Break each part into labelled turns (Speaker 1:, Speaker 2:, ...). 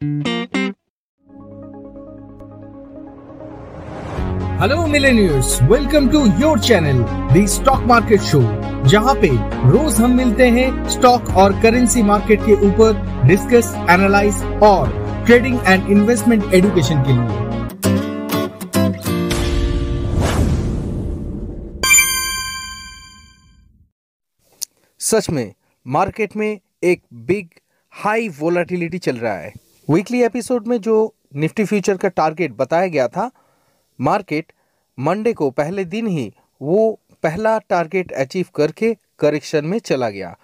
Speaker 1: Hello millionaires welcome to your channel the stock market show जहाँ पे रोज हम मिलते हैं स्टॉक और करेंसी मार्केट के ऊपर डिस्कस एनालाइज और ट्रेडिंग एंड इन्वेस्टमेंट एजुकेशन के लिए।
Speaker 2: सच में मार्केट में एक बिग हाई वोलाटिलिटी चल रहा है। वीकली एपिसोड में जो निफ्टी फ्यूचर का टारगेट बताया गया था मार्केट मंडे को पहले दिन ही वो पहला टारगेट अचीव करके करेक्शन में चला गया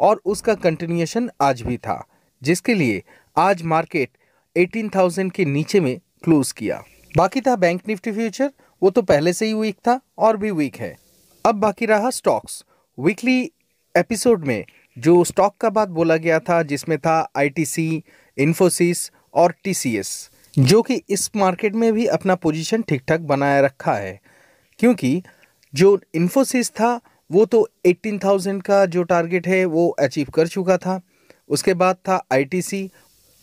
Speaker 2: और उसका कंटिन्यूएशन आज भी था जिसके लिए आज मार्केट 18,000 के नीचे में क्लोज किया। बाकी था बैंक निफ्टी फ्यूचर वो तो पहले से ही वीक था और भी वीक है। अब बाकी रहा स्टॉक्स। वीकली एपिसोड में जो स्टॉक का बात बोला गया था जिसमें था आईटीसी, इन्फोसिस और टीसीएस जो कि इस मार्केट में भी अपना पोजीशन ठीक ठाक बनाए रखा है। क्योंकि जो इन्फोसिस था वो तो 18,000 का जो टारगेट है वो अचीव कर चुका था। उसके बाद था आईटीसी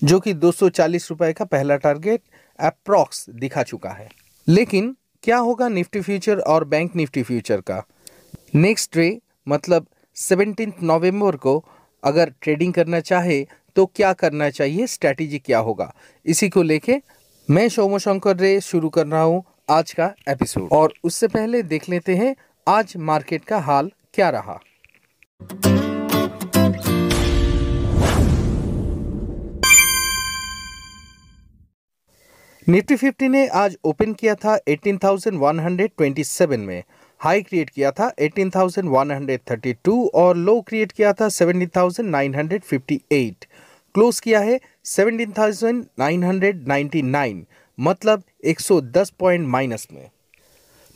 Speaker 2: जो कि दो रुपए का पहला टारगेट अप्रॉक्स दिखा चुका है। लेकिन क्या होगा निफ्टी फ्यूचर और बैंक निफ्टी फ्यूचर का? नेक्स्ट डे मतलब सेवनटीन नवंबर को अगर ट्रेडिंग करना चाहे तो क्या करना चाहिए? स्ट्रैटेजी क्या होगा? इसी को लेके मैं सोमो शंकर रे शुरू कर रहा हूँ आज का एपिसोड और उससे पहले देख लेते हैं आज मार्केट का हाल क्या रहा। निफ्टी फिफ्टी ने आज ओपन किया था 18,127 में। हाई क्रिएट किया था 18,132 और लो क्रिएट किया था 17,958 क्लोज किया है 17,999 मतलब 110 पॉइंट माइनस में।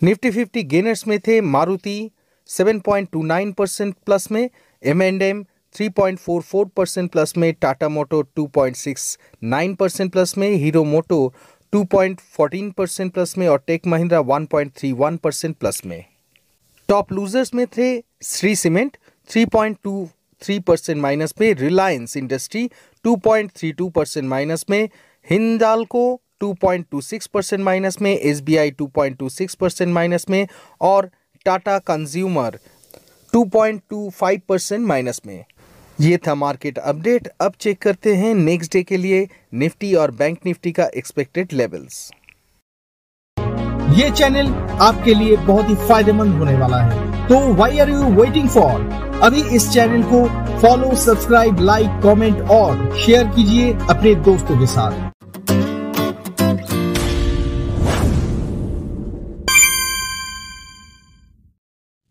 Speaker 2: निफ्टी फिफ्टी गेनर्स में थे मारुति 7.29 परसेंट प्लस में M and M 3.44 percent plus में टाटा मोटो 2.69 परसेंट प्लस में हीरो मोटो 2.14 परसेंट प्लस में और टेक महिंद्रा 1.31 परसेंट प्लस में। टॉप लूजर्स में थे श्री सीमेंट 3.23 परसेंट माइनस में रिलायंस इंडस्ट्री 2.32 परसेंट माइनस में हिंदालको 2.26 परसेंट माइनस में S B I two point two six percent minus में और टाटा कंज्यूमर 2.25 परसेंट माइनस में। ये था मार्केट अपडेट अब चेक करते हैं नेक्स्ट डे के लिए निफ्टी और बैंक निफ्टी का एक्सपेक्टेड लेवल्स
Speaker 1: ये चैनल आपके लिए बहुत ही फ़ायदेमंद होने वाला है। तो why are you waiting for अभी इस चैनल को फॉलो सब्सक्राइब लाइक कमेंट और शेयर कीजिए अपने दोस्तों के साथ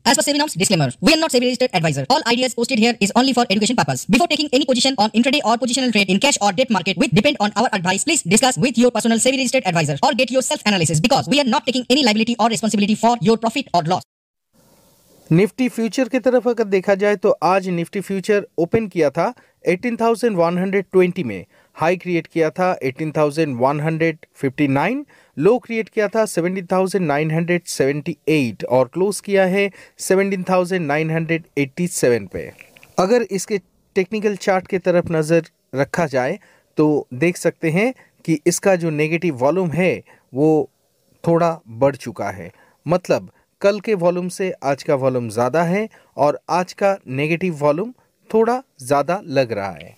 Speaker 3: As per SEBI norms, disclaimer, we are not SEBI registered advisor. All ideas posted here is only for education purpose. Before taking any position on intraday or positional trade in cash or debt market which depend on our advice, please discuss with your personal SEBI registered advisor or get your self analysis because we are not taking any liability or responsibility for your profit or loss.
Speaker 2: Nifty future की तरफ़ अगर देखा जाए तो आज Nifty future open किया था 18,120 में। हाई क्रिएट किया था 18,159 लो क्रिएट किया था 17,978 और क्लोज किया है 17,987 पे। अगर इसके टेक्निकल चार्ट की तरफ़ नज़र रखा जाए तो देख सकते हैं कि इसका जो नेगेटिव वॉल्यूम है वो थोड़ा बढ़ चुका है। मतलब कल के वॉल्यूम से आज का वॉल्यूम ज़्यादा है और आज का नेगेटिव वॉल्यूम थोड़ा ज़्यादा लग रहा है।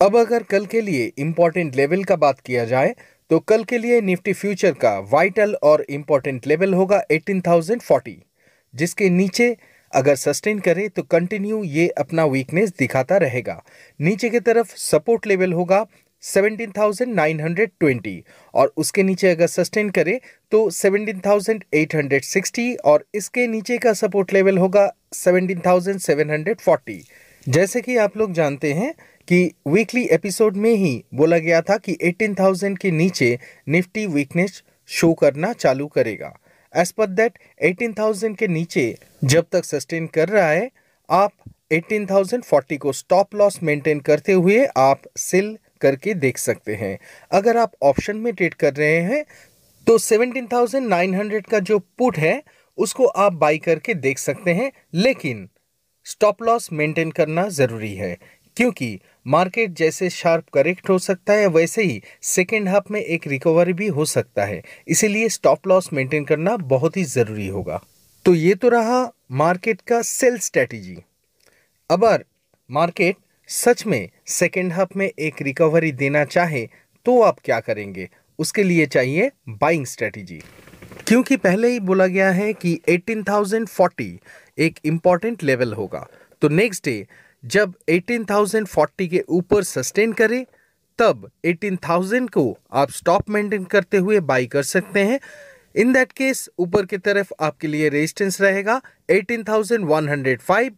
Speaker 2: अब अगर कल के लिए इंपॉर्टेंट लेवल का बात किया जाए तो कल के लिए निफ्टी फ्यूचर का वाइटल और इंपॉर्टेंट लेवल होगा 18,040 जिसके नीचे अगर सस्टेन करे तो कंटिन्यू ये अपना वीकनेस दिखाता रहेगा। नीचे की तरफ़ सपोर्ट लेवल होगा 17,920 और उसके नीचे अगर सस्टेन करे तो 17,860 और इसके नीचे का सपोर्ट लेवल होगा 17,740 जैसे कि आप लोग जानते हैं कि वीकली एपिसोड में ही बोला गया था कि 18,000 के नीचे निफ्टी वीकनेस शो करना चालू करेगा। एज पर दैट 18,000 के नीचे जब तक सस्टेन कर रहा है आप 18,040 को स्टॉप लॉस मेंटेन करते हुए आप सेल करके देख सकते हैं। अगर आप ऑप्शन में ट्रेड कर रहे हैं तो 17,900 का जो पुट है उसको आप बाई करके देख सकते हैं। लेकिन स्टॉप लॉस मेंटेन करना ज़रूरी है क्योंकि मार्केट जैसे शार्प करेक्ट हो सकता है वैसे ही सेकेंड हाफ़ में एक रिकवरी भी हो सकता है। इसीलिए स्टॉप लॉस मेंटेन करना बहुत ही ज़रूरी होगा। तो ये तो रहा मार्केट का सेल स्ट्रेटेजी अगर मार्केट सच में सेकेंड हाफ़ में एक रिकवरी देना चाहे तो आप क्या करेंगे? उसके लिए चाहिए बाइंग स्ट्रेटेजी। क्योंकि पहले ही बोला गया है कि 18,040 एक इंपॉर्टेंट लेवल होगा। तो नेक्स्ट डे जब 18,040 के ऊपर सस्टेन करे तब 18,000 को आप स्टॉप मेंटेन करते हुए बाई कर सकते हैं। इन दैट केस ऊपर की तरफ़ आपके लिए रेजिस्टेंस रहेगा 18,105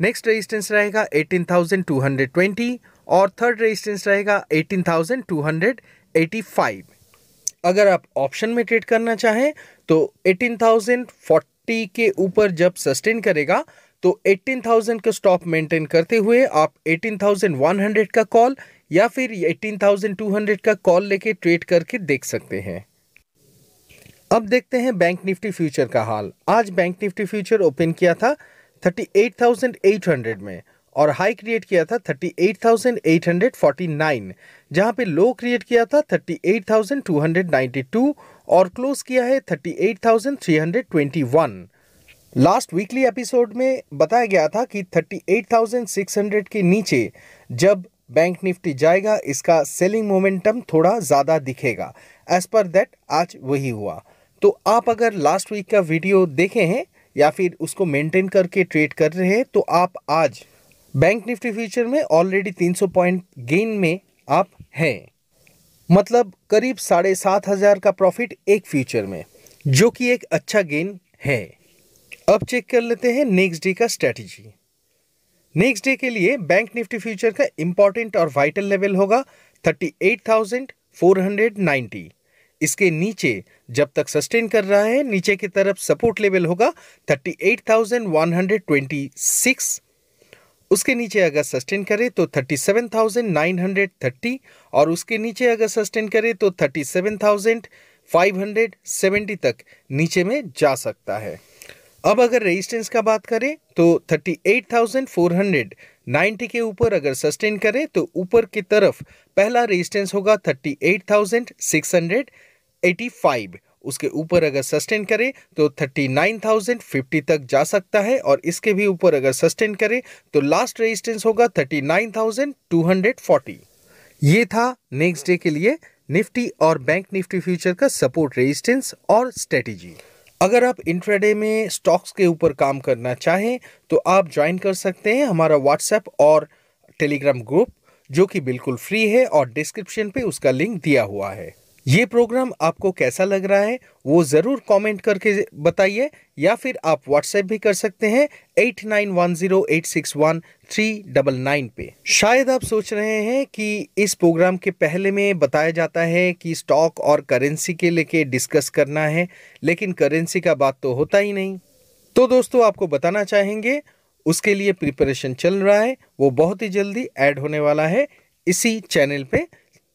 Speaker 2: नेक्स्ट रेजिस्टेंस रहेगा 18,220 और थर्ड रेजिस्टेंस रहेगा 18,285 अगर आप ऑप्शन में ट्रेड करना चाहें तो 18,040 के ऊपर जब सस्टेन करेगा तो 18,000 का स्टॉप मेंटेन करते हुए आप 18,100 का कॉल या फिर 18,200 का कॉल लेके ट्रेड करके देख सकते हैं। अब देखते हैं बैंक निफ्टी फ्यूचर का हाल। आज बैंक निफ्टी फ्यूचर ओपन किया था 38,800 में और हाई क्रिएट किया था 38,849 जहाँ पे लो क्रिएट किया था 38,292 और क्लोज किया है 38,321 लास्ट वीकली एपिसोड में बताया गया था कि 38,600 के नीचे जब बैंक निफ्टी जाएगा इसका सेलिंग मोमेंटम थोड़ा ज़्यादा दिखेगा। एज पर दैट आज वही हुआ। तो आप अगर लास्ट वीक का वीडियो देखे हैं या फिर उसको मेंटेन करके ट्रेड कर रहे हैं तो आप आज बैंक निफ्टी फ्यूचर में ऑलरेडी 300 पॉइंट गेन में आप हैं। मतलब करीब साढ़े सात हज़ार का प्रॉफिट एक फ्यूचर में जो कि एक अच्छा गेन है। अब चेक कर लेते हैं नेक्स्ट डे का स्ट्रेटजी नेक्स्ट डे के लिए बैंक निफ्टी फ्यूचर का इंपॉर्टेंट और वाइटल लेवल होगा 38,490 इसके नीचे जब तक सस्टेन कर रहा है नीचे की तरफ़ सपोर्ट लेवल होगा 38,126 उसके नीचे अगर सस्टेन करे तो 37,930 और उसके नीचे अगर सस्टेन करे तो 37,570 तक नीचे में जा सकता है। अब अगर रेजिस्टेंस का बात करें तो 38,490 के ऊपर अगर सस्टेन करें तो ऊपर की तरफ़ पहला रेजिस्टेंस होगा 38,685 उसके ऊपर अगर सस्टेन करे तो 39,050 तक जा सकता है और इसके भी ऊपर अगर सस्टेन करे तो लास्ट रेजिस्टेंस होगा 39,240 ये था नेक्स्ट डे के लिए निफ्टी और बैंक निफ्टी फ्यूचर का सपोर्ट रेजिस्टेंस और स्ट्रेटेजी अगर आप इंट्राडे में स्टॉक्स के ऊपर काम करना चाहें तो आप ज्वाइन कर सकते हैं हमारा व्हाट्सएप और टेलीग्राम ग्रुप जो कि बिल्कुल फ्री है और डिस्क्रिप्शन पे उसका लिंक दिया हुआ है। ये प्रोग्राम आपको कैसा लग रहा है, वो ज़रूर कमेंट करके बताइए, या फिर आप व्हाट्सएप भी कर सकते हैं eight nine one zero eight six one three double nine पे। शायद आप सोच रहे हैं कि इस प्रोग्राम के पहले में बताया जाता है कि स्टॉक और करेंसी के लेके डिस्कस करना है, लेकिन करेंसी का बात तो होता ही नहीं। तो दोस्तों, आपको बताना चाहेंगे, उसके लिए प्रिपरेशन चल रहा है, वो बहुत ही जल्दी ऐड होने वाला है इसी चैनल पे।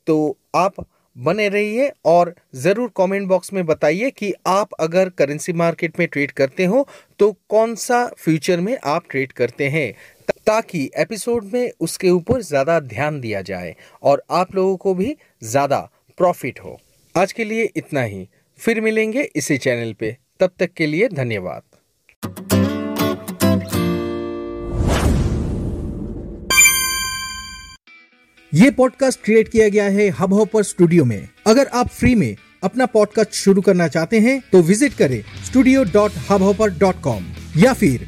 Speaker 2: तो आप बने रहिए और ज़रूर कमेंट बॉक्स में बताइए कि आप अगर करेंसी मार्केट में ट्रेड करते हो तो कौन सा फ्यूचर में आप ट्रेड करते हैं? ताकि एपिसोड में उसके ऊपर ज़्यादा ध्यान दिया जाए और आप लोगों को भी ज़्यादा प्रॉफिट हो। आज के लिए इतना ही। फिर मिलेंगे इसी चैनल पे। तब तक के लिए धन्यवाद।
Speaker 1: ये पॉडकास्ट क्रिएट किया गया है हब हॉपर स्टूडियो में। अगर आप फ्री में अपना पॉडकास्ट शुरू करना चाहते हैं तो विज़िट करें studio dot Hubhopper dot com या फिर